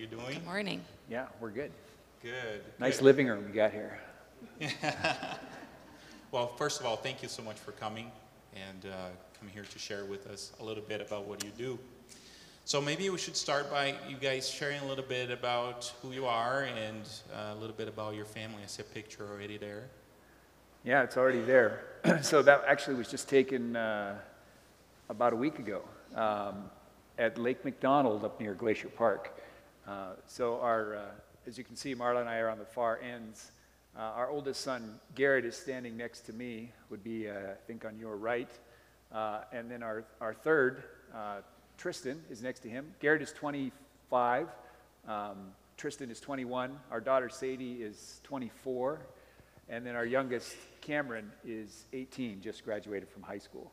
you doing? Good morning. Yeah, we're good. Good. Nice good. living room you got here. Well, first of all, thank you so much for coming and uh, coming here to share with us a little bit about what you do. So maybe we should start by you guys sharing a little bit about who you are and uh, a little bit about your family. I see a picture already there. Yeah, it's already there. so that actually was just taken uh, about a week ago um, at Lake McDonald up near Glacier Park. Uh, so our, uh, as you can see, Marla and I are on the far ends. Uh, our oldest son, Garrett, is standing next to me, would be, uh, I think, on your right. Uh, and then our, our third, Tristan, is next to him. Garrett is 25. Um, Tristan is 21. Our daughter, Sadie, is 24. And then our youngest, Cameron, is 18, just graduated from high school.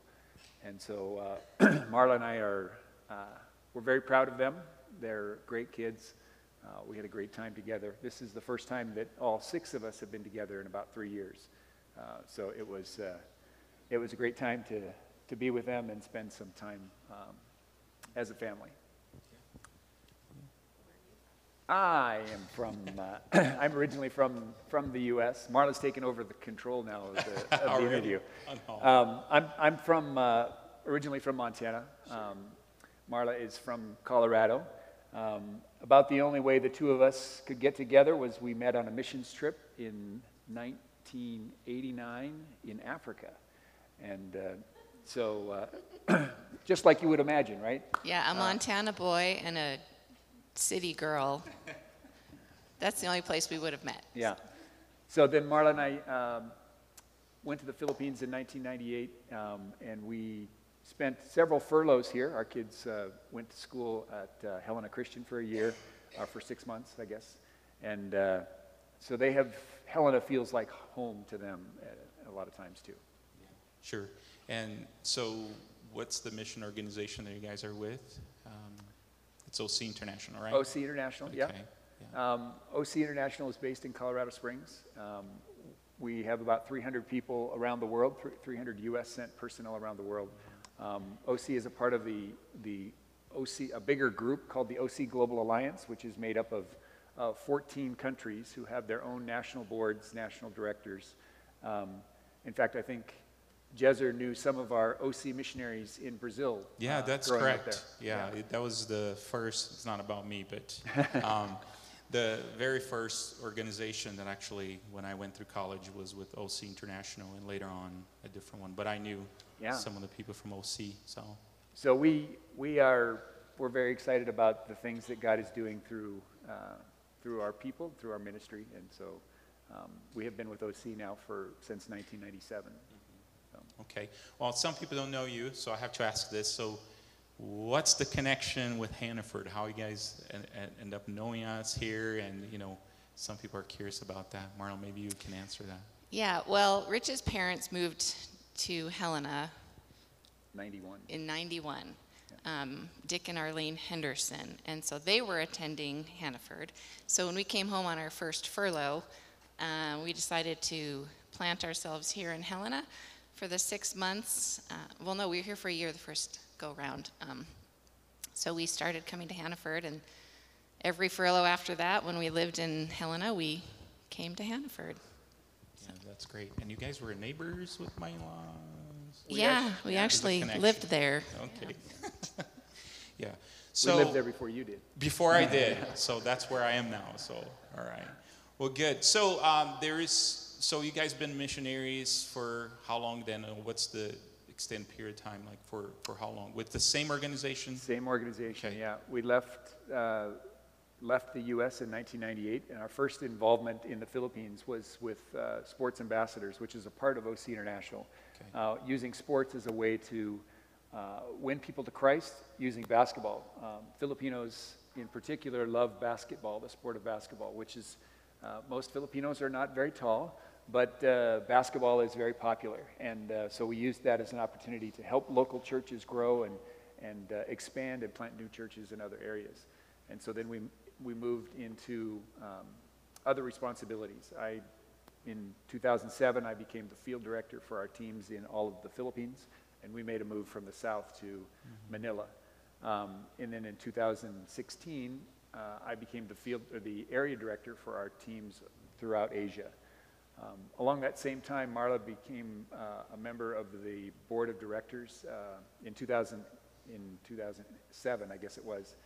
And so Marla and I are, we're very proud of them. They're great kids. Uh, we had a great time together. This is the first time that all six of us have been together in about three years. Uh, so it was, uh, it was a great time to, to be with them and spend some time um, as a family. I am from, uh, I'm originally from, from the U.S. Marla's taken over the control now of the, of the interview. Um, I'm, I'm from, uh, originally from Montana. Um, Marla is from Colorado. Um, about the only way the two of us could get together was we met on a missions trip in 1989 in Africa. And uh, so, uh, just like you would imagine, right? Yeah, a Montana boy and a city girl. That's the only place we would have met. Yeah. So then Marla and I um, went to the Philippines in 1998, um, and we spent several furloughs here. Our kids uh, went to school at uh, Helena Christian for a year, uh, for six months, I guess. And uh, so they have, Helena feels like home to them a lot of times too. Sure. And so, what's the mission organization that you guys are with? Um, it's OC International, right? OC International, yeah. Okay. yeah. Um, OC International is based in Colorado Springs. Um, we have about 300 people around the world, 300 U.S. sent personnel around the world. Um, OC is a part of the, the OC, a bigger group called the OC Global Alliance, which is made up of uh, 14 countries who have their own national boards, national directors. Um, in fact, I think Jezer knew some of our OC missionaries in Brazil. Yeah, uh, that's correct. there. Yeah, it- that was the first, it's not about me, but um, the very first organization that actually, when I went through college, was with OC International and later on a different one. But I knew Yeah. some of the people from OC, so. So we, we are, we're very excited about the things that God is doing through, uh, through our people, through our ministry. And so um, we have been with OC now for, since 1997. Okay. Well, some people don't know you, so I have to ask this. So, what's the connection with Hannaford? How you guys en- en- end up knowing us here? And, you know, some people are curious about that. Marlon, maybe you can answer that. Yeah, well, Rich's parents moved to Helena 91. in 91. Um, Dick and Arlene Henderson. And so they were attending Hannaford. So when we came home on our first furlough, uh, we decided to plant ourselves here in Helena for the six months. Uh, well, no, we were here for a year the first go around. Um, so we started coming to Hannaford, and every furlough after that, when we lived in Helena, we came to Hannaford. Yeah, that's great. And you guys were neighbors with my in-laws? We yeah, actu- we yeah, actually lived there. Okay. yeah. we So lived there before you did. before I did, so that's where I am now. So all right. Well, good. So um, there is. So you guys been missionaries for how long then? What's the extended period of time like for for how long with the same organization? Same organization, Okay. yeah. We left, uh, left the U.S. in 1998, and our first involvement in the Philippines was with uh, Sports Ambassadors, which is a part of OC International, Okay. uh, using sports as a way to uh, win people to Christ using basketball. Um, Filipinos, in particular, love basketball, the sport of basketball, which is uh, most Filipinos are not very tall, but uh, basketball is very popular. And uh, so we used that as an opportunity to help local churches grow and, and uh, expand and plant new churches in other areas. And so then we, we moved into um, other responsibilities. I, in 2007, I became the field director for our teams in all of the Philippines, and we made a move from the south to Manila. Um, and then in 2016, uh, I became the field, or the area director for our teams throughout Asia. Um, Along that same time, Marla became uh, a member of the board of directors uh, in 2000, in 2007, I guess it was,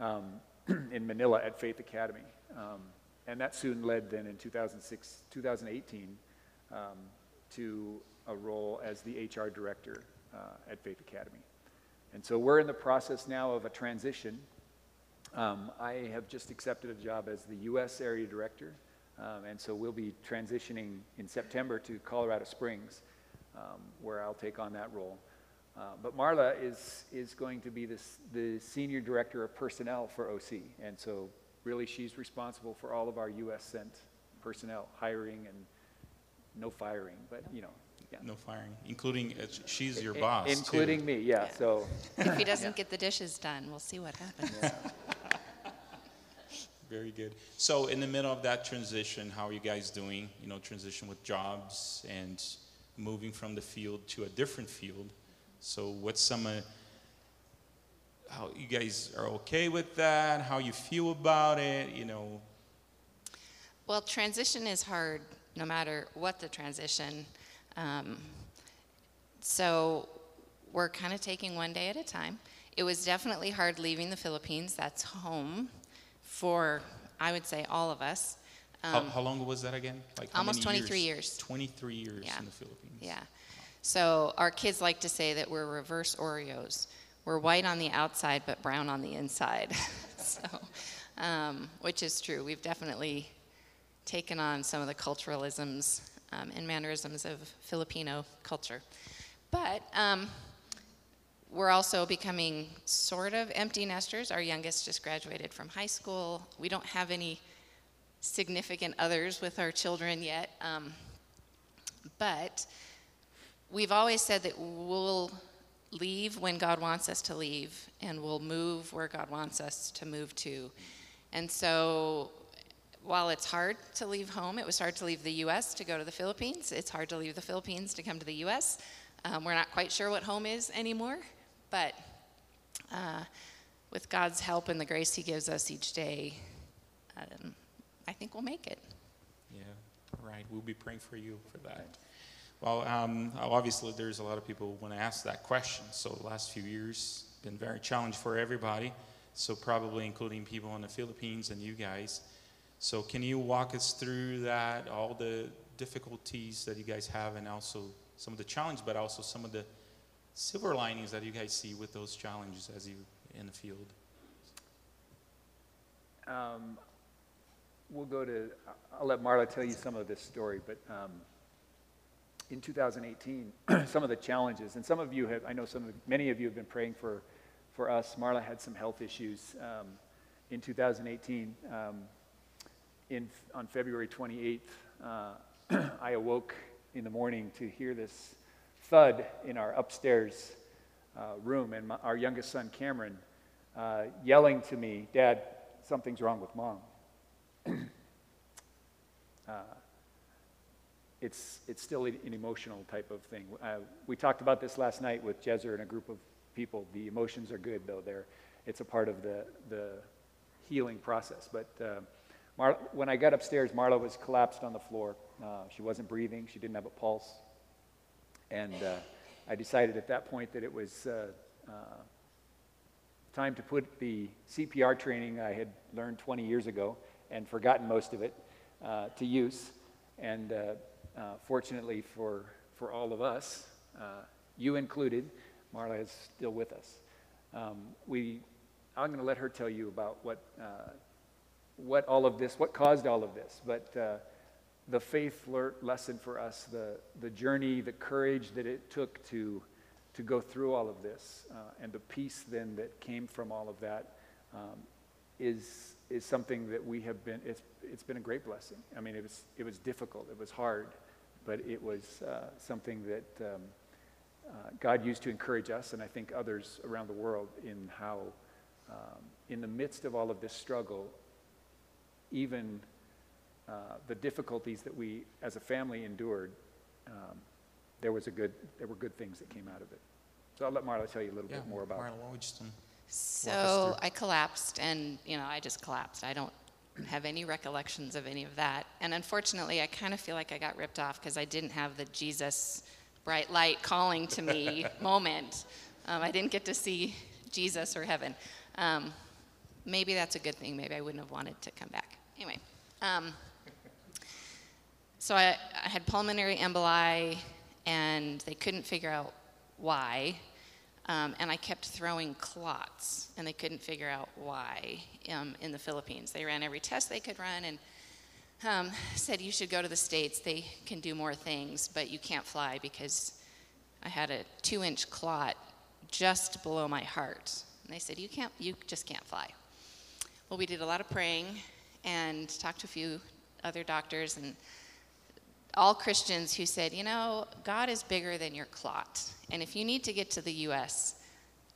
um, in Manila at Faith Academy. Um, And that soon led then in 2006, 2018 um, to a role as the HR director uh, at Faith Academy. And so we're in the process now of a transition. Um, I have just accepted a job as the U.S. area director, um, and so we'll be transitioning in September to Colorado Springs, um, where I'll take on that role. Uh, but Marla is, is going to be this, the senior director of personnel for OC, and so really she's responsible for all of our U.S. sent personnel, hiring and no firing, but you know, yeah. No firing, including, uh, she's your I- boss, too. Including me, yeah, Yeah. so, If he doesn't get the dishes done, we'll see what happens. Very good. So in the middle of that transition, how are you guys doing? You know, transition with jobs and moving from the field to a different field. So what's some, uh, how you guys are okay with that? How you feel about it? You know, Well, transition is hard no matter what the transition. Um, so we're kind of taking one day at a time. It was definitely hard leaving the Philippines. That's home for, I would say, all of us. how, Um, how long was that again? Like almost many 23 years. 23 years Yeah. in the Philippines. Yeah. So our kids like to say that we're reverse Oreos. We're white on the outside, but brown on the inside. so, um, which is true. We've definitely taken on some of the culturalisms um, and mannerisms of Filipino culture. But um, we're also becoming sort of empty nesters. Our youngest just graduated from high school. We don't have any significant others with our children yet. Um, but we've always said that we'll leave when God wants us to leave, and we'll move where God wants us to move to. And so, while it's hard to leave home, it was hard to leave the U.S. to go to the Philippines. It's hard to leave the Philippines to come to the U.S. Um, we're not quite sure what home is anymore, but uh, with God's help and the grace He gives us each day, um, I think we'll make it. Yeah, right. We'll be praying for you for that. Well, um, obviously, there's a lot of people who want to ask that question. So, the last few years been very challenging for everybody. So, probably including people in the Philippines and you guys. So, can you walk us through that, all the difficulties that you guys have, and also some of the challenges, but also some of the silver linings that you guys see with those challenges as you in the field? um, we'll go to, I'll let Marla tell you some of this story, but um, in 2018, some of the challenges, and some of you have, I know some of, many of you have been praying for, for us. Marla had some health issues um, in 2018. Um, in, on February 28th, uh, I awoke in the morning to hear this thud in our upstairs uh, room, and my, our youngest son, Cameron, uh, yelling to me, Dad, something's wrong with mom. uh, it's, it's still an emotional type of thing. Uh, we talked about this last night with Jezer and a group of people. The emotions are good, though. They're, it's a part of the, the healing process. But uh, Mar- when I got upstairs, Marla was collapsed on the floor. Uh, she wasn't breathing. She didn't have a pulse. And uh, I decided at that point that it was uh, uh, time to put the CPR training I had learned 20 years ago and forgotten most of it uh, to use. And uh, uh, fortunately for, for all of us, you included, Marla is still with us. Um, we, I'm going to let her tell you about what, what all of this, what caused all of this. But the faith lesson for us, the, the journey, the courage that it took to, to go through all of this, uh, and the peace then that came from all of that um, is, is something that we have been, it's, it's been a great blessing. I mean, it was, it was difficult, it was hard, but it was uh, something that um, uh, God used to encourage us, and I think others around the world, in how, um, in the midst of all of this struggle, even uh, the difficulties that we as a family endured, um, there was a good, there were good things that came out of it. So I'll let Marla tell you a little Yeah, bit more about. Marla, why don't we just um, So I collapsed, and you know, I just collapsed. I don't have any recollections of any of that. And unfortunately, I kind of feel like I got ripped off because I didn't have the Jesus bright light calling to me moment. Um, I didn't get to see Jesus or heaven. Um, maybe that's a good thing. Maybe I wouldn't have wanted to come back. Anyway, um, so I, I had pulmonary emboli, and they couldn't figure out why. Um, and I kept throwing clots, and they couldn't figure out why um, in the Philippines. They ran every test they could run and um, said, You should go to the States. They can do more things, but you can't fly because I had a two inch clot just below my heart. And they said, You, can't, you just can't fly. Well, we did a lot of praying and talked to a few other doctors and all Christians who said, you know, God is bigger than your clot. And if you need to get to the U.S.,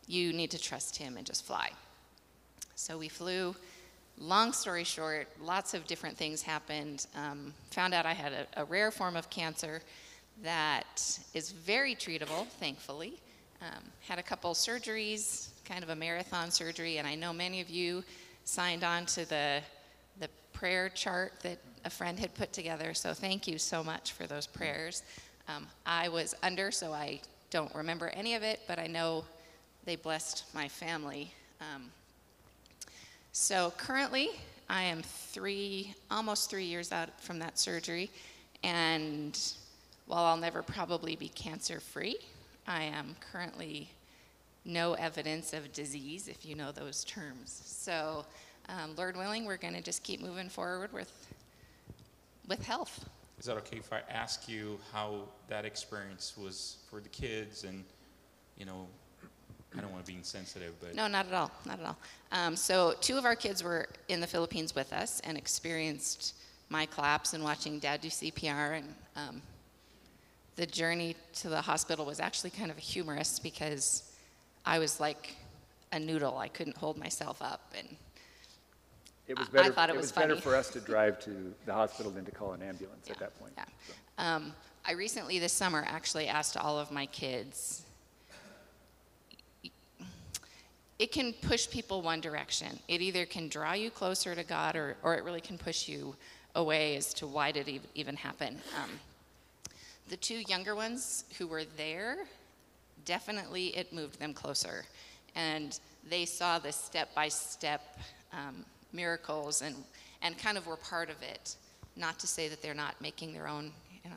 you need to trust Him and just fly. So we flew. Long story short, lots of different things happened. Um, found out I had a, a, rare form of cancer that is very treatable, thankfully. Um, had a couple surgeries, kind of a marathon surgery, and I know many of you signed on to the the prayer chart that a friend had put together. So thank you so much for those prayers. Um, I was under, so I don't remember any of it, but I know they blessed my family. Um, so currently, I am three, almost three years out from that surgery, and while I'll never probably be cancer free, I am currently no evidence of disease, if you know those terms. So, um, Lord willing, we're going to just keep moving forward with with health. Is that okay if I ask you how that experience was for the kids and, you know, I don't want to be insensitive, but. No, not at all. Not at all. Um, so, two of our kids were in the Philippines with us and experienced my collapse and watching dad do CPR. And um, the journey to the hospital was actually kind of humorous because I was like a noodle. I couldn't hold myself up. And It was I- I better, thought it it was was better funny. for us to drive to the hospital than to call an ambulance at that point. Yeah. so. Um, I recently this summer actually asked all of my kids. It can push people one direction. It either can draw you closer to God, or, or it really can push you away as to why did it ev- even happen. Um, the two younger ones who were there, definitely it moved them closer, and they saw the step-by-step um, miracles and and kind of were part of it. Not to say that they're not making their own, you know,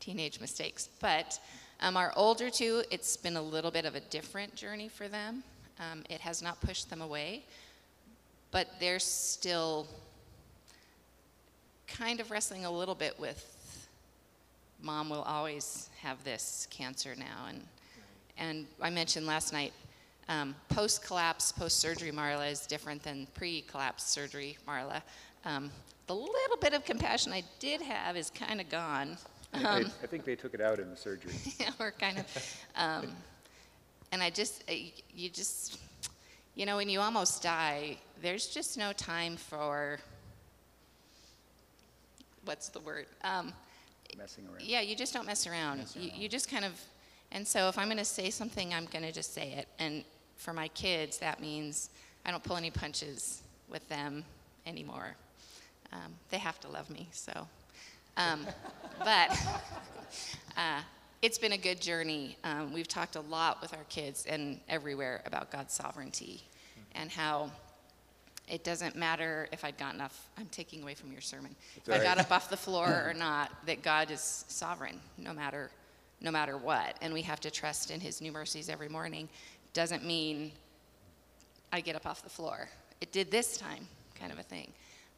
teenage mistakes. But um, our older two, it's been a little bit of a different journey for them. Um, it has not pushed them away, but they're still kind of wrestling a little bit with mom will always have this cancer now. And, and I mentioned last night, um, post collapse, post surgery Marla is different than pre collapse surgery Marla. Um, the little bit of compassion I did have is kind of gone. I think they- I think they took it out in the surgery. Yeah, we're kind of, um, and I just, uh, you just, you know, when you almost die, there's just no time for, what's the word? Um, messing around. yeah, you just don't mess around. You, you just kind of, and so if I'm going to say something, I'm going to just say it. And for my kids, that means I don't pull any punches with them anymore. Um, they have to love me, so. Um, but uh, it's been a good journey. Um, we've talked a lot with our kids and everywhere about God's sovereignty and how it doesn't matter if I'd gotten up, I'm taking away from your sermon. If all I got up off the floor or not, that God is sovereign no matter, no matter what. And we have to trust in his new mercies every morning. Doesn't mean I get up off the floor. It did this time, kind of a thing.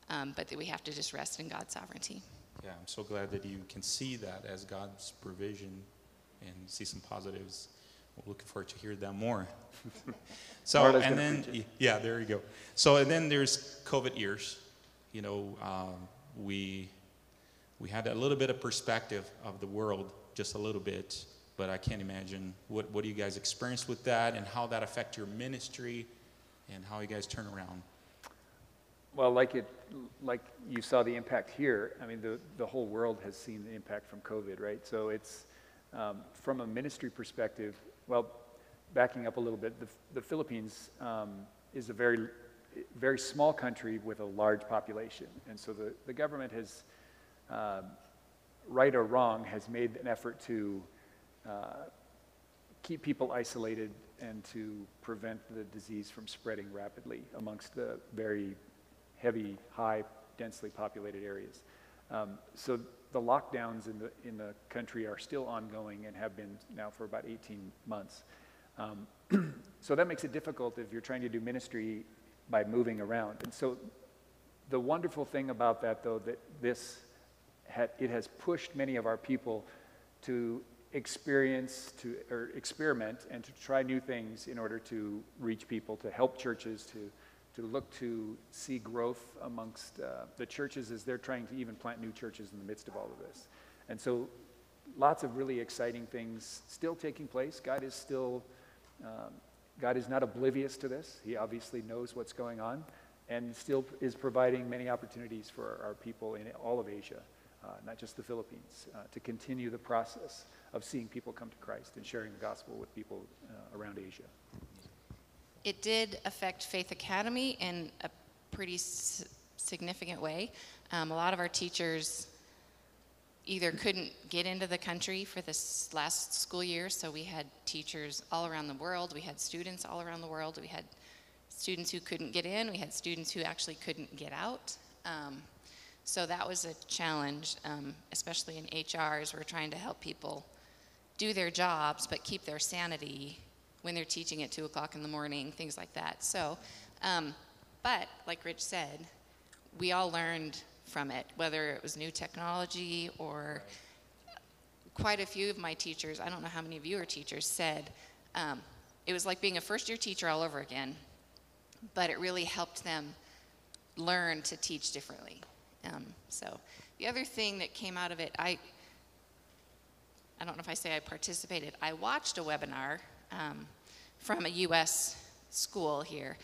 Um, but that we have to just rest in God's sovereignty. Yeah, I'm so glad that you can see that as God's provision and see some positives. We're looking forward to hear that more. so, Marla's and then, yeah, there you go. So, and then there's COVID years. You know, um, we we had a little bit of perspective of the world, just a little bit, but I can't imagine what what do you guys experience with that, and how that affect your ministry, and how you guys turn around. Well, like it, like you saw the impact here, I mean, the, the whole world has seen the impact from COVID, right? So it's, um, from a ministry perspective, well, backing up a little bit, the, the Philippines um, is a very, very small country with a large population. And so the, the government has, um, right or wrong, has made an effort to uh, keep people isolated and to prevent the disease from spreading rapidly amongst the very heavy, high, densely populated areas. Um, so the lockdowns in the, in the country are still ongoing and have been now for about 18 months. Um, so that makes it difficult if you're trying to do ministry by moving around. And so the wonderful thing about that, though, that this had, it has pushed many of our people to experience to or experiment and to try new things in order to reach people, to help churches, to to look to see growth amongst uh, the churches as they're trying to even plant new churches in the midst of all of this. And so, lots of really exciting things still taking place. God is still um, God is not oblivious to this. He obviously knows what's going on, and still is providing many opportunities for our people in all of Asia, not just the Philippines, uh, to continue the process of seeing people come to Christ and sharing the gospel with people uh, around Asia. It did affect Faith Academy in a pretty s- significant way. Um, a lot of our teachers either couldn't get into the country for this last school year, so we had teachers all around the world, we had students all around the world, we had students who couldn't get in, we had students who actually couldn't get out. Um, so that was a challenge, um, especially in HR, as we're trying to help people do their jobs but keep their sanity when they're teaching at 2 o'clock in the morning, things like that. So, um, but like Rich said, we all learned from it, whether it was new technology or quite a few of my teachers, I don't know how many of you are teachers, said um, it was like being a first year teacher all over again, but it really helped them learn to teach differently. Um, so the other thing that came out of it, I, I don't know if I say I participated, I watched a webinar um, from a U.S. school here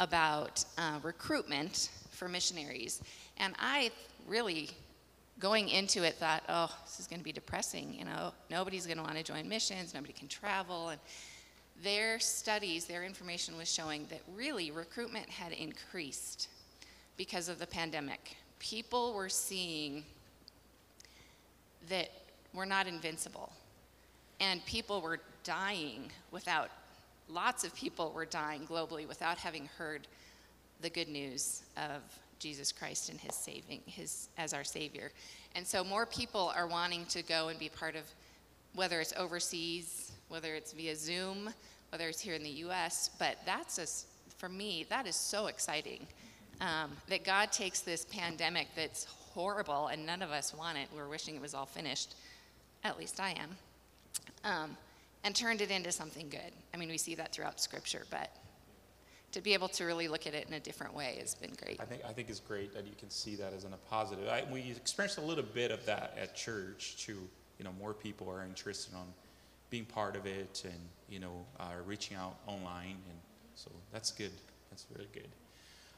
about uh, recruitment for missionaries. And I really, going into it, thought, oh, this is going to be depressing. You know, nobody's going to want to join missions, nobody can travel. And their studies, their information was showing that really recruitment had increased because of the pandemic. People were seeing that we're not invincible. And people were dying without, lots of people were dying globally without having heard the good news of Jesus Christ and his saving, his as our savior. And so more people are wanting to go and be part of whether it's overseas, whether it's via Zoom, whether it's here in the US, but that's a, for me, that is so exciting. Um, that God takes this pandemic that's horrible and none of us want it. We're wishing it was all finished. At least I am. Um, and turned it into something good. I mean, we see that throughout Scripture, but to be able to really look at it in a different way has been great. I think I think it's great that you can see that as in a positive. I, we experienced a little bit of that at church too. You know, more people are interested on being part of it and you know uh, reaching out online, and so that's good. That's really good.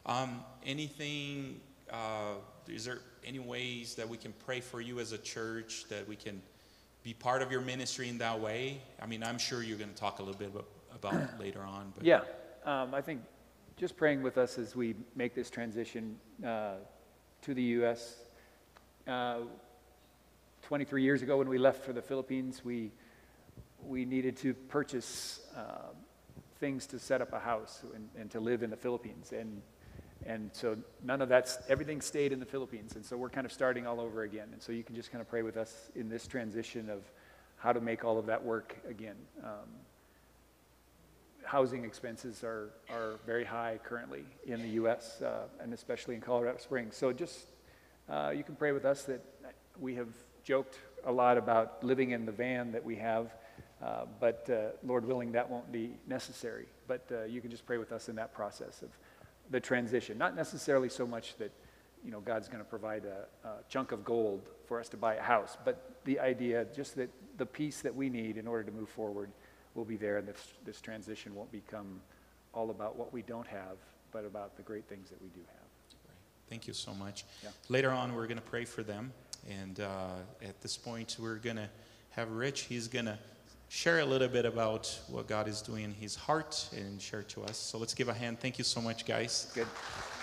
Um, anything? Uh, is there any ways that we can pray for you as a church that we can be part of your ministry in that way? I mean, I'm sure you're going to talk a little bit about, about later on. But Yeah, um, I think just praying with us as we make this transition uh, to the U.S. Uh, 23 years ago, when we left for the Philippines, we we needed to purchase uh, things to set up a house and, and to live in the Philippines, and and so none of that's everything stayed in the Philippines, and so we're kind of starting all over again. And so you can just kind of pray with us in this transition of how to make all of that work again. Um, housing expenses are, are very high currently in the U.S. Uh, and especially in Colorado Springs. So just uh, you can pray with us that we have joked a lot about living in the van that we have, uh, but uh, Lord willing, that won't be necessary. But uh, you can just pray with us in that process of the transition. Not necessarily so much that you know God's going to provide a, a chunk of gold for us to buy a house, but the idea just that the peace that we need in order to move forward will be there, and this, this transition won't become all about what we don't have, but about the great things that we do have. Thank you so much. Yeah. Later on, we're going to pray for them. And uh, at this point, we're going to have Rich. He's going to share a little bit about what God is doing in his heart and share to us. So let's give a hand. Thank you so much, guys. Good,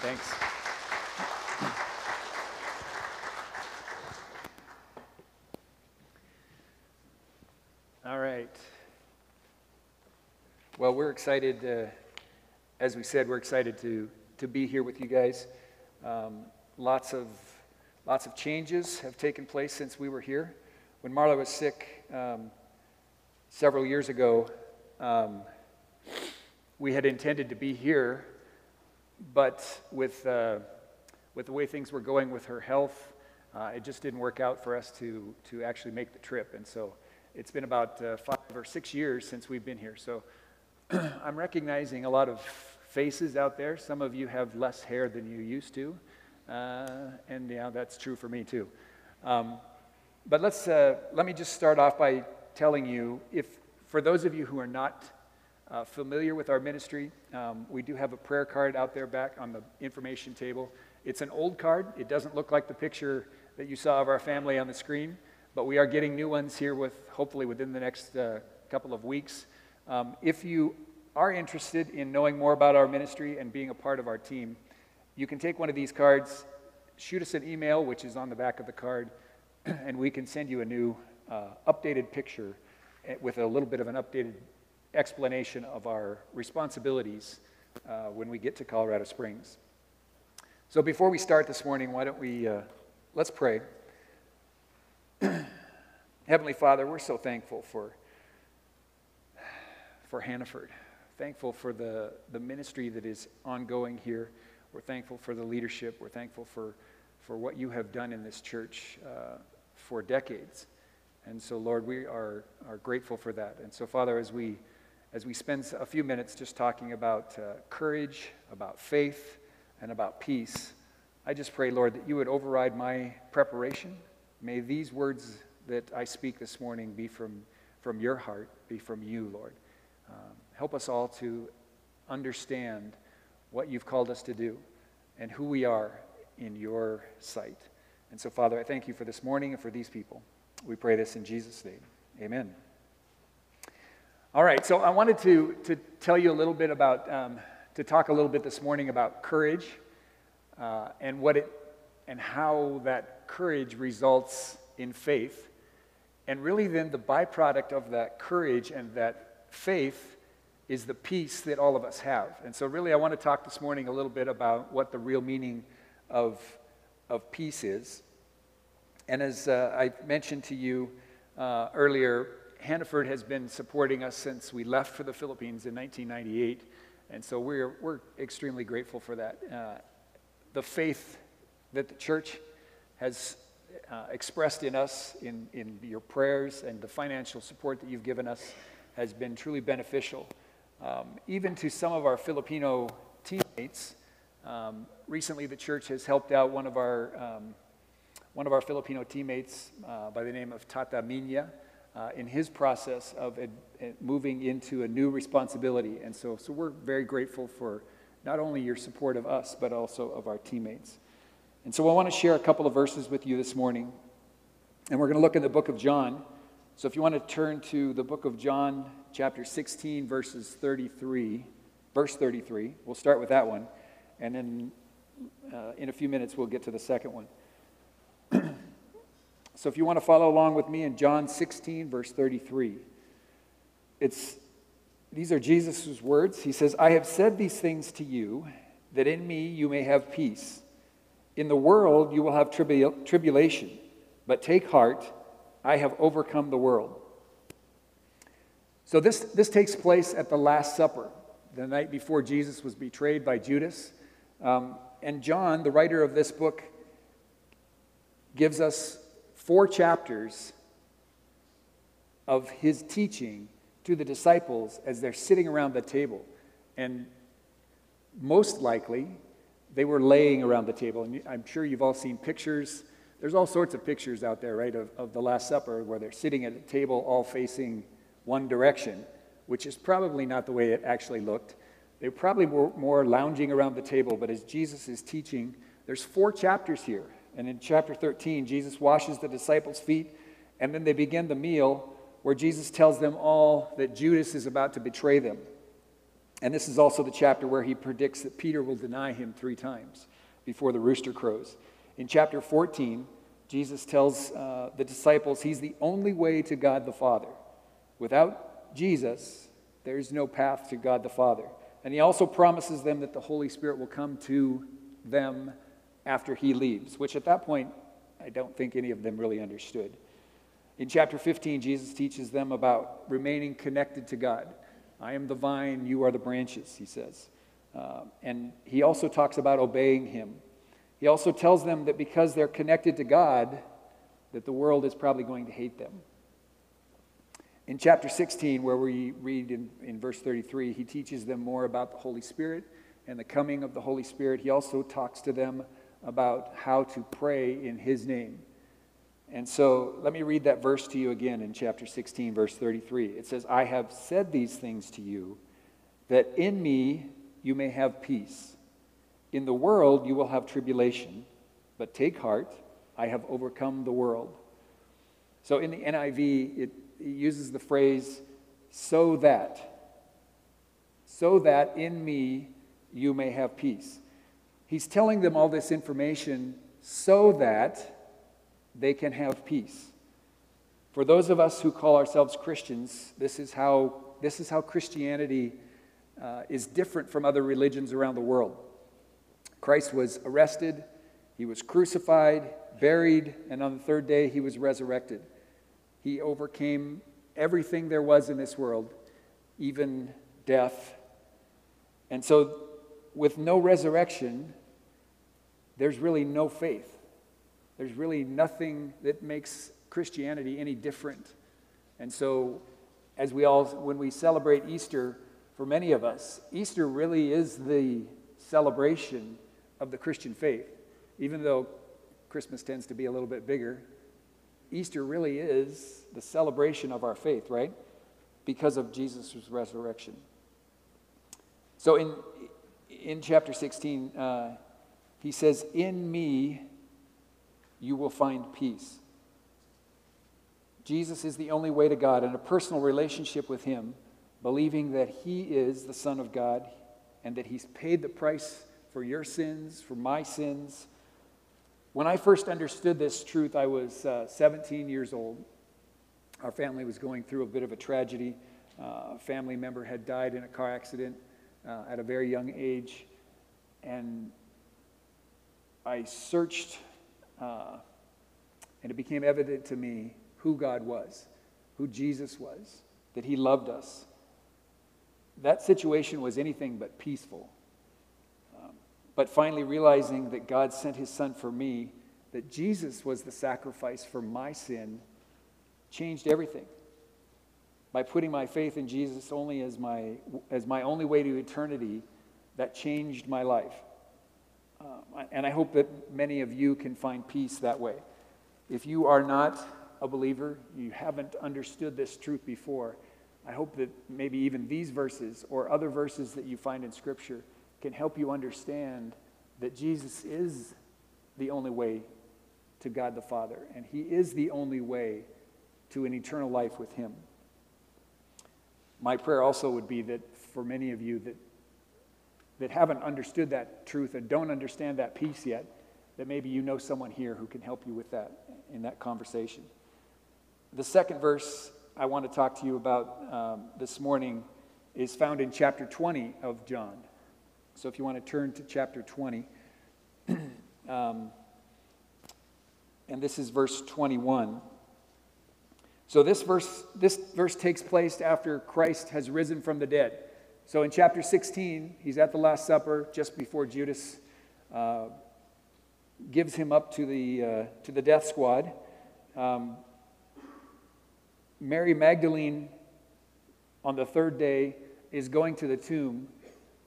thanks. All right. Well, we're excited, uh, as we said, we're excited to, to be here with you guys. Um, lots, of, lots of changes have taken place since we were here. When Marla was sick um, several years ago, um, we had intended to be here, but with, uh, with the way things were going with her health, uh, it just didn't work out for us to, to actually make the trip. And so it's been about uh, five or six years since we've been here. So I'm recognizing a lot of faces out there. Some of you have less hair than you used to. Uh, and yeah, that's true for me too. Um, but let's, uh, let me just start off by telling you if, for those of you who are not uh, familiar with our ministry, um, we do have a prayer card out there back on the information table. It's an old card. It doesn't look like the picture that you saw of our family on the screen, but we are getting new ones here with hopefully within the next uh, couple of weeks. Um, if you are interested in knowing more about our ministry and being a part of our team, you can take one of these cards, shoot us an email, which is on the back of the card, and we can send you a new uh, updated picture eh, with a little bit of an updated explanation of our responsibilities uh, when we get to Colorado Springs. So before we start this morning, why don't we uh, let's pray. Heavenly Father, we're so thankful for for Hannaford. Thankful for the, the ministry that is ongoing here. We're thankful for the leadership. We're thankful for, for what you have done in this church uh, for decades. And so, Lord, we are, are grateful for that. And so, Father, as we, as we spend a few minutes just talking about uh, courage, about faith, and about peace, I just pray, Lord, that you would override my preparation. May these words that I speak this morning be from, from your heart, be from you, Lord. Um, help us all to understand what you've called us to do and who we are in your sight. And so, Father, I thank you for this morning and for these people. We pray this in Jesus' name. Amen. All right, so I wanted to, to tell you a little bit about, um, to talk a little bit this morning about courage uh, and what it, and how that courage results in faith. And really, then, the byproduct of that courage and that faith is the peace that all of us have. And so, really, I want to talk this morning a little bit about what the real meaning of, of peace is. And as uh, I mentioned to you uh, earlier, Hannaford has been supporting us since we left for the Philippines in 1998. And so we're, we're extremely grateful for that. Uh, the faith that the church has uh, expressed in us, in, in your prayers, and the financial support that you've given us has been truly beneficial. Um, even to some of our Filipino teammates, um, recently the church has helped out one of our, um, one of our Filipino teammates uh, by the name of Tata Minya uh, in his process of ad, ad moving into a new responsibility. And so, so we're very grateful for not only your support of us, but also of our teammates. And so I want to share a couple of verses with you this morning. And we're going to look in the book of John. So if you want to turn to the book of John, chapter 16, verses 33, verse 33, we'll start with that one. And then uh, in a few minutes, we'll get to the second one. So if you want to follow along with me in John 16, verse 33, it's, these are Jesus' words. He says, I have said these things to you, that in me you may have peace. In the world you will have tribu- tribulation, but take heart. I have overcome the world. So this, this takes place at the Last Supper, the night before Jesus was betrayed by Judas. Um, and John, the writer of this book, gives us four chapters of his teaching to the disciples as they're sitting around the table. And most likely, they were laying around the table. And I'm sure you've all seen pictures there's all sorts of pictures out there, right, of, of the Last Supper where they're sitting at a table all facing one direction, which is probably not the way it actually looked. They probably were more lounging around the table, but as Jesus is teaching, there's four chapters here. And in chapter 13, Jesus washes the disciples' feet, and then they begin the meal where Jesus tells them all that Judas is about to betray them. And this is also the chapter where he predicts that Peter will deny him three times before the rooster crows. In chapter 14, Jesus tells uh, the disciples he's the only way to God the Father. Without Jesus, there's no path to God the Father. And he also promises them that the Holy Spirit will come to them after he leaves, which at that point, I don't think any of them really understood. In chapter 15, Jesus teaches them about remaining connected to God. I am the vine, you are the branches, he says. Uh, and he also talks about obeying him. He also tells them that because they're connected to God, that the world is probably going to hate them. In chapter 16, where we read in, in verse 33, he teaches them more about the Holy Spirit and the coming of the Holy Spirit. He also talks to them about how to pray in his name. And so let me read that verse to you again in chapter 16, verse 33. It says, I have said these things to you, that in me you may have peace. In the world you will have tribulation, but take heart, I have overcome the world. So in the NIV, it, it uses the phrase, so that, so that in me you may have peace. He's telling them all this information so that they can have peace. For those of us who call ourselves Christians, this is how, this is how Christianity uh, is different from other religions around the world. Christ was arrested, he was crucified, buried, and on the third day he was resurrected. He overcame everything there was in this world, even death. And so, with no resurrection, there's really no faith. There's really nothing that makes Christianity any different. And so, as we all, when we celebrate Easter, for many of us, Easter really is the celebration of the Christian faith. Even though Christmas tends to be a little bit bigger, Easter really is the celebration of our faith, right? Because of Jesus' resurrection. So in, in chapter 16, uh, he says, In me you will find peace. Jesus is the only way to God and a personal relationship with Him, believing that He is the Son of God and that He's paid the price for your sins, for my sins. When I first understood this truth, I was uh, 17 years old. Our family was going through a bit of a tragedy. Uh, a family member had died in a car accident uh, at a very young age. And I searched uh, and it became evident to me who God was, who Jesus was, that He loved us. That situation was anything but peaceful. Um, but finally realizing that God sent His Son for me, that Jesus was the sacrifice for my sin, changed everything. By putting my faith in Jesus only as my, as my only way to eternity, that changed my life. Uh, and I hope that many of you can find peace that way. If you are not a believer, you haven't understood this truth before, I hope that maybe even these verses or other verses that you find in Scripture can help you understand that Jesus is the only way to God the Father, and He is the only way to an eternal life with Him. My prayer also would be that for many of you that that haven't understood that truth and don't understand that peace yet, that maybe you know someone here who can help you with that in that conversation. The second verse I want to talk to you about um, this morning is found in chapter 20 of John. So if you want to turn to chapter 20, um, and this is verse 21. So this verse, this verse takes place after Christ has risen from the dead. So in chapter 16, he's at the Last Supper just before Judas uh, gives him up to the, uh, to the death squad. Um, Mary Magdalene, on the third day, is going to the tomb,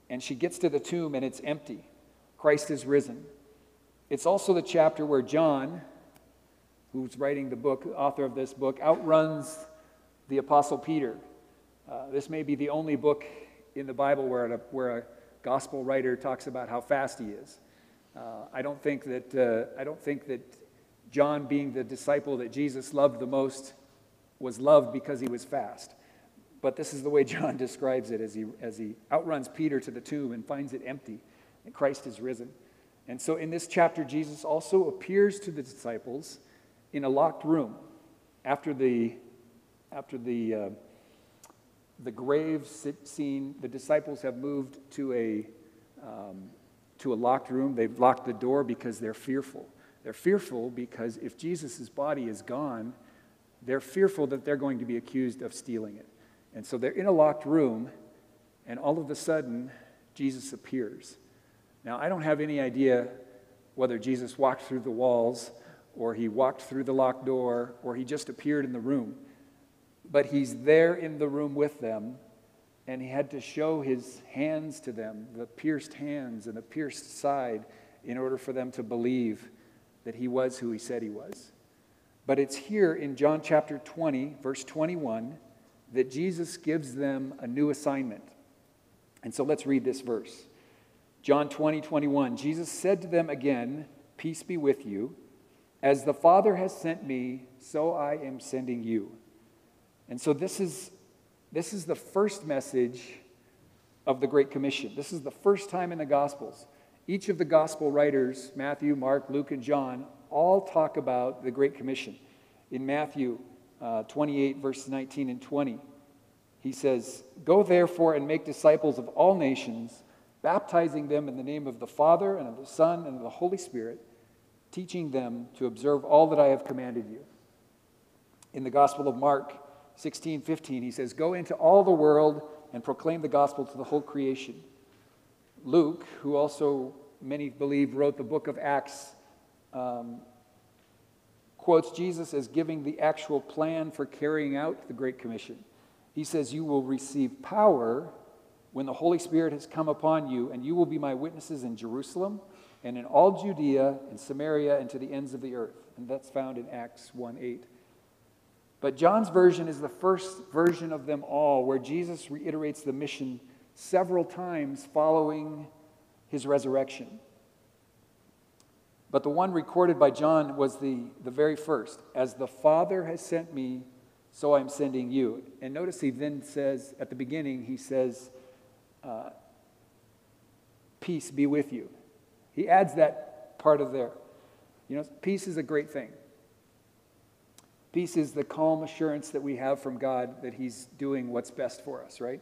and she gets to the tomb and it's empty. Christ is risen. It's also the chapter where John, who's writing the book, author of this book, outruns the Apostle Peter. Uh, this may be the only book in the Bible where a, where a gospel writer talks about how fast he is. Uh, I, don't think that, uh, I don't think that John, being the disciple that Jesus loved the most, was loved because he was fast. But this is the way John describes it as he, as he outruns Peter to the tomb and finds it empty, and Christ is risen. And so in this chapter, Jesus also appears to the disciples in a locked room after the, after the, uh, the grave scene. The disciples have moved to a, um, to a locked room. They've locked the door because they're fearful. They're fearful because if Jesus' body is gone, they're fearful that they're going to be accused of stealing it. And so they're in a locked room, and all of a sudden, Jesus appears. Now, I don't have any idea whether Jesus walked through the walls, or he walked through the locked door, or he just appeared in the room. But he's there in the room with them, and he had to show his hands to them, the pierced hands and the pierced side, in order for them to believe that he was who he said he was. But it's here in John chapter 20, verse 21 that Jesus gives them a new assignment. And so let's read this verse. John 20, 21. Jesus said to them again, Peace be with you. As the Father has sent me, so I am sending you. And so this is, this is the first message of the Great Commission. This is the first time in the Gospels. Each of the Gospel writers, Matthew, Mark, Luke, and John, all talk about the Great Commission. In Matthew, uh, 28, verses 19 and 20. He says, Go therefore and make disciples of all nations, baptizing them in the name of the Father and of the Son and of the Holy Spirit, teaching them to observe all that I have commanded you. In the Gospel of Mark 16, 15, he says, Go into all the world and proclaim the gospel to the whole creation. Luke, who also many believe wrote the book of Acts, um, quotes Jesus as giving the actual plan for carrying out the Great Commission. He says, You will receive power when the Holy Spirit has come upon you, and you will be my witnesses in Jerusalem and in all Judea and Samaria and to the ends of the earth. And that's found in Acts 1 8. But John's version is the first version of them all, where Jesus reiterates the mission several times following his resurrection. But the one recorded by John was the, the very first. As the Father has sent me, so I'm sending you. And notice he then says, at the beginning, he says, uh, Peace be with you. He adds that part of there. You know, peace is a great thing. Peace is the calm assurance that we have from God that He's doing what's best for us, right?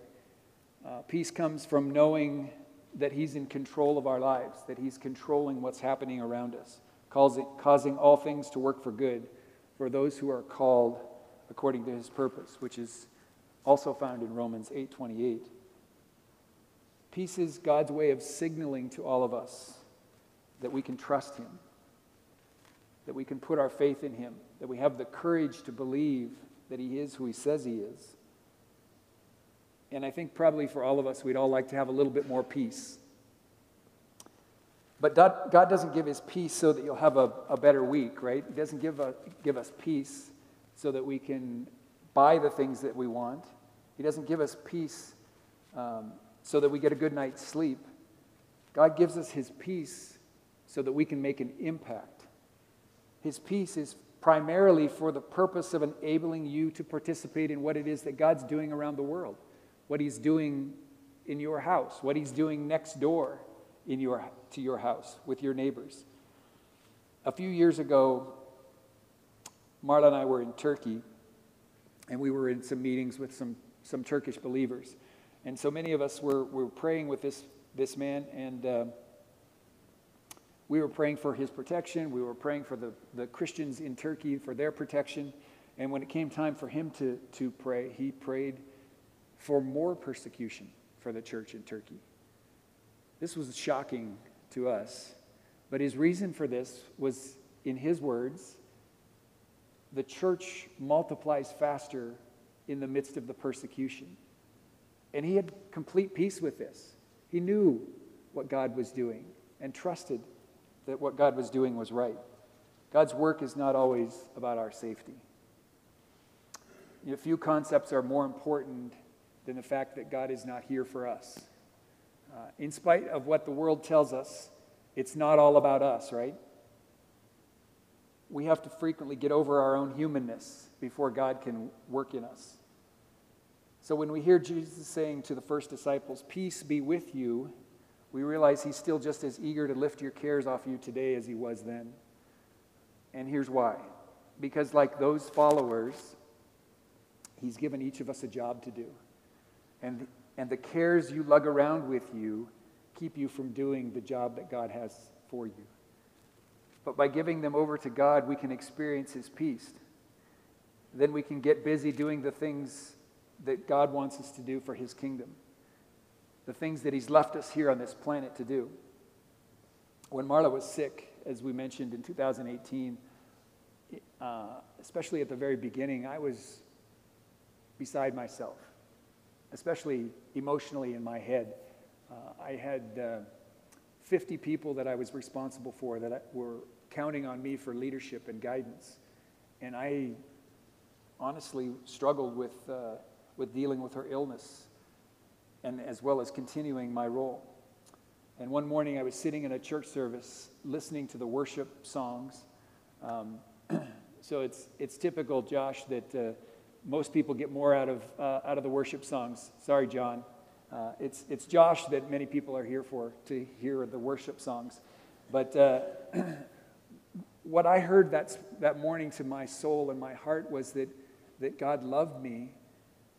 Uh, peace comes from knowing that He's in control of our lives, that He's controlling what's happening around us, causing, causing all things to work for good for those who are called according to His purpose, which is also found in Romans 8:28. Peace is God's way of signaling to all of us that we can trust Him, that we can put our faith in Him, that we have the courage to believe that He is who He says He is. And I think probably for all of us, we'd all like to have a little bit more peace. But God doesn't give His peace so that you'll have a, a better week, right? He doesn't give, a, give us peace so that we can buy the things that we want. He doesn't give us peace um, so that we get a good night's sleep. God gives us His peace so that we can make an impact. His peace is primarily for the purpose of enabling you to participate in what it is that God's doing around the world what he's doing in your house, what he's doing next door in your, to your house with your neighbors. A few years ago, Marla and I were in Turkey, and we were in some meetings with some, some Turkish believers. And so many of us were, were praying with this, this man, and uh, we were praying for his protection. We were praying for the, the Christians in Turkey for their protection. And when it came time for him to, to pray, he prayed for more persecution for the church in Turkey. This was shocking to us, but his reason for this was, in his words, the church multiplies faster in the midst of the persecution. And he had complete peace with this. He knew what God was doing and trusted that what God was doing was right. God's work is not always about our safety. You know, few concepts are more important than the fact that God is not here for us. Uh, in spite of what the world tells us, it's not all about us, right? We have to frequently get over our own humanness before God can work in us. So when we hear Jesus saying to the first disciples, Peace be with you, we realize he's still just as eager to lift your cares off you today as he was then. And here's why because, like those followers, he's given each of us a job to do. And, and the cares you lug around with you keep you from doing the job that God has for you. But by giving them over to God, we can experience his peace. Then we can get busy doing the things that God wants us to do for his kingdom, the things that he's left us here on this planet to do. When Marla was sick, as we mentioned in 2018, uh, especially at the very beginning, I was beside myself, especially emotionally in my head. Uh, I had uh, 50 people that I was responsible for that were counting on me for leadership and guidance. And I honestly struggled with, uh, with dealing with her illness and as well as continuing my role. And one morning I was sitting in a church service listening to the worship songs. Um, so it's, it's typical, Josh, that uh, most people get more out of, uh, out of the worship songs. Sorry, John. Uh, it's, it's Josh that many people are here for, to hear the worship songs. But uh, what I heard that, that morning to my soul and my heart was that, that God loved me.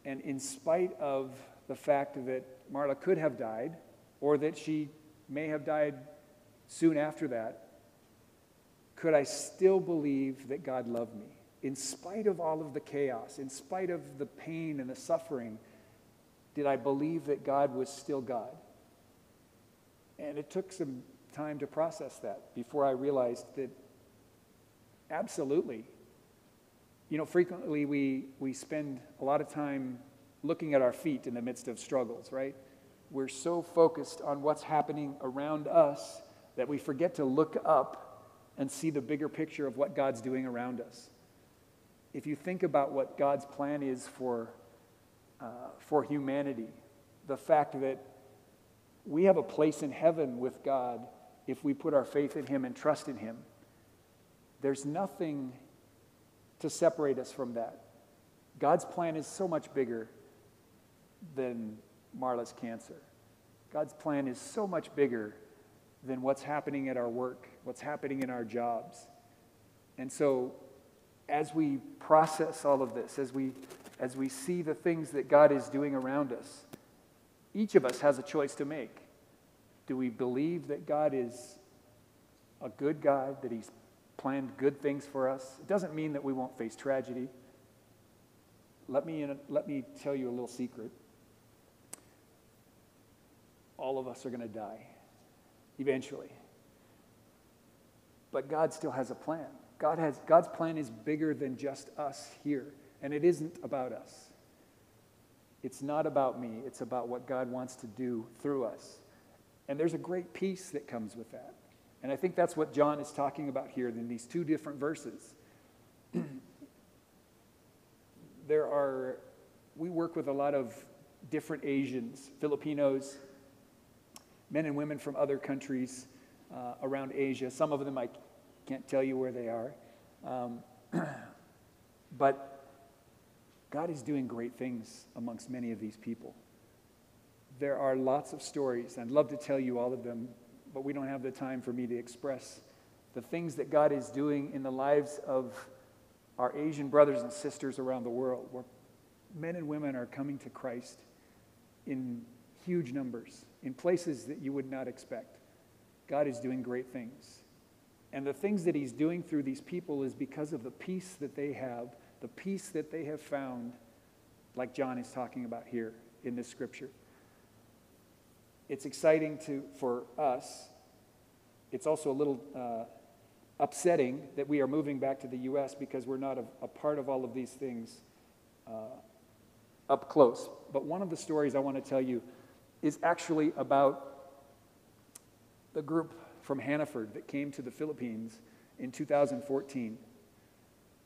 And in spite of the fact that Marla could have died, or that she may have died soon after that, could I still believe that God loved me? In spite of all of the chaos, in spite of the pain and the suffering, did I believe that God was still God? And it took some time to process that before I realized that absolutely. You know, frequently we, we spend a lot of time looking at our feet in the midst of struggles, right? We're so focused on what's happening around us that we forget to look up and see the bigger picture of what God's doing around us. If you think about what God's plan is for, uh, for humanity, the fact that we have a place in heaven with God if we put our faith in Him and trust in Him, there's nothing to separate us from that. God's plan is so much bigger than Marla's cancer. God's plan is so much bigger than what's happening at our work, what's happening in our jobs. And so, as we process all of this, as we, as we see the things that God is doing around us, each of us has a choice to make. Do we believe that God is a good God, that He's planned good things for us? It doesn't mean that we won't face tragedy. Let me, let me tell you a little secret. All of us are going to die eventually. But God still has a plan. God has, God's plan is bigger than just us here, and it isn't about us. It's not about me, it's about what God wants to do through us. And there's a great peace that comes with that. And I think that's what John is talking about here in these two different verses. there are, we work with a lot of different Asians, Filipinos, men and women from other countries uh, around Asia. Some of them I can't tell you where they are. Um, but God is doing great things amongst many of these people. There are lots of stories. And I'd love to tell you all of them, but we don't have the time for me to express the things that God is doing in the lives of our Asian brothers and sisters around the world, where men and women are coming to Christ in huge numbers, in places that you would not expect. God is doing great things. And the things that He's doing through these people is because of the peace that they have, the peace that they have found, like John is talking about here in this scripture it's exciting to, for us. It's also a little uh, upsetting that we are moving back to the U.S. because we're not a, a part of all of these things uh, up close. But one of the stories I want to tell you is actually about the group from Hannaford that came to the Philippines in 2014.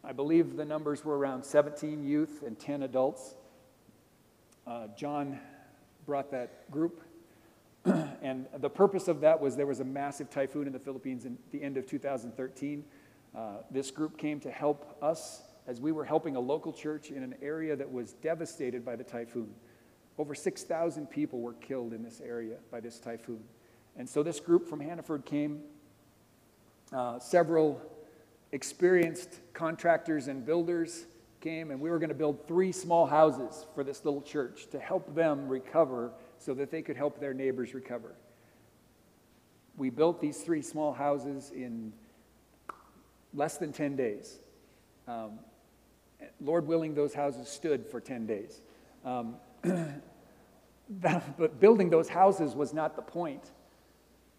I believe the numbers were around 17 youth and 10 adults. Uh, John brought that group and the purpose of that was there was a massive typhoon in the Philippines in the end of 2013. Uh, this group came to help us as we were helping a local church in an area that was devastated by the typhoon. Over 6,000 people were killed in this area by this typhoon. And so this group from Hannaford came, uh, several experienced contractors and builders came, and we were going to build three small houses for this little church to help them recover so that they could help their neighbors recover. We built these three small houses in less than 10 days. Um, Lord willing, those houses stood for 10 days. Um, but building those houses was not the point.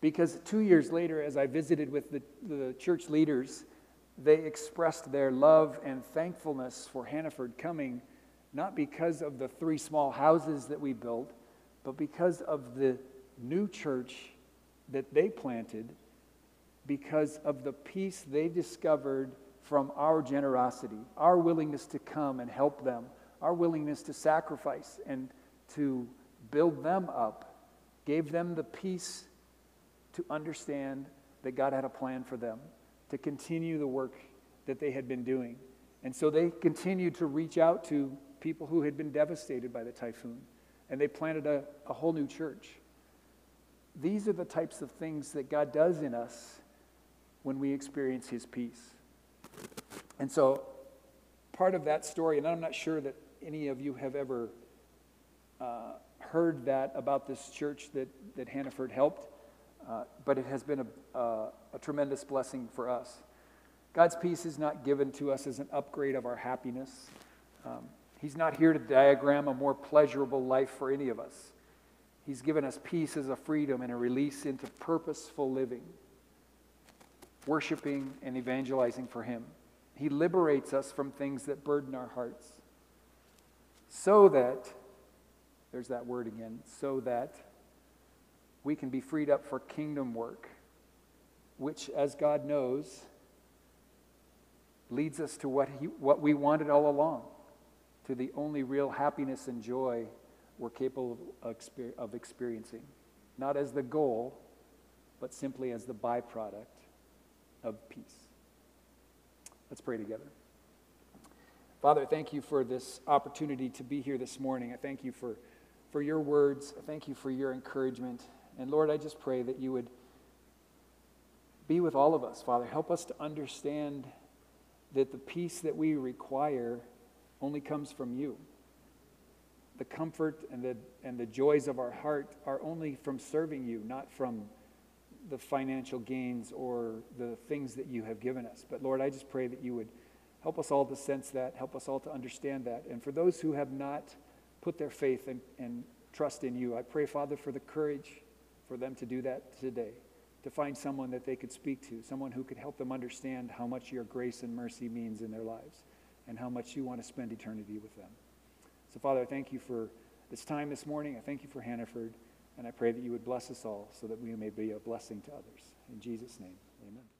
Because two years later, as I visited with the, the church leaders, they expressed their love and thankfulness for Hannaford coming, not because of the three small houses that we built, but because of the new church that they planted, because of the peace they discovered from our generosity, our willingness to come and help them, our willingness to sacrifice and to build them up, gave them the peace to understand that God had a plan for them, to continue the work that they had been doing. And so they continued to reach out to people who had been devastated by the typhoon, and they planted a, a whole new church. These are the types of things that God does in us when we experience His peace. And so, part of that story, and I'm not sure that any of you have ever uh, heard that about this church that, that Hannaford helped, uh, but it has been a, a, a tremendous blessing for us. God's peace is not given to us as an upgrade of our happiness. Um, he's not here to diagram a more pleasurable life for any of us. He's given us peace as a freedom and a release into purposeful living, worshiping and evangelizing for Him. He liberates us from things that burden our hearts so that, there's that word again, so that we can be freed up for kingdom work, which, as God knows, leads us to what, he, what we wanted all along, to the only real happiness and joy we're capable of, of experiencing. Not as the goal, but simply as the byproduct of peace. Let's pray together. Father, thank you for this opportunity to be here this morning. I thank you for, for your words. I thank you for your encouragement. And Lord, I just pray that you would be with all of us, Father. Help us to understand that the peace that we require only comes from you. The comfort and the, and the joys of our heart are only from serving you, not from the financial gains or the things that you have given us. But Lord, I just pray that you would help us all to sense that, help us all to understand that. And for those who have not put their faith and, and trust in you, I pray, Father, for the courage for them to do that today, to find someone that they could speak to, someone who could help them understand how much your grace and mercy means in their lives and how much you want to spend eternity with them. So, Father, I thank you for this time this morning. I thank you for Hannaford. And I pray that you would bless us all so that we may be a blessing to others. In Jesus' name, amen.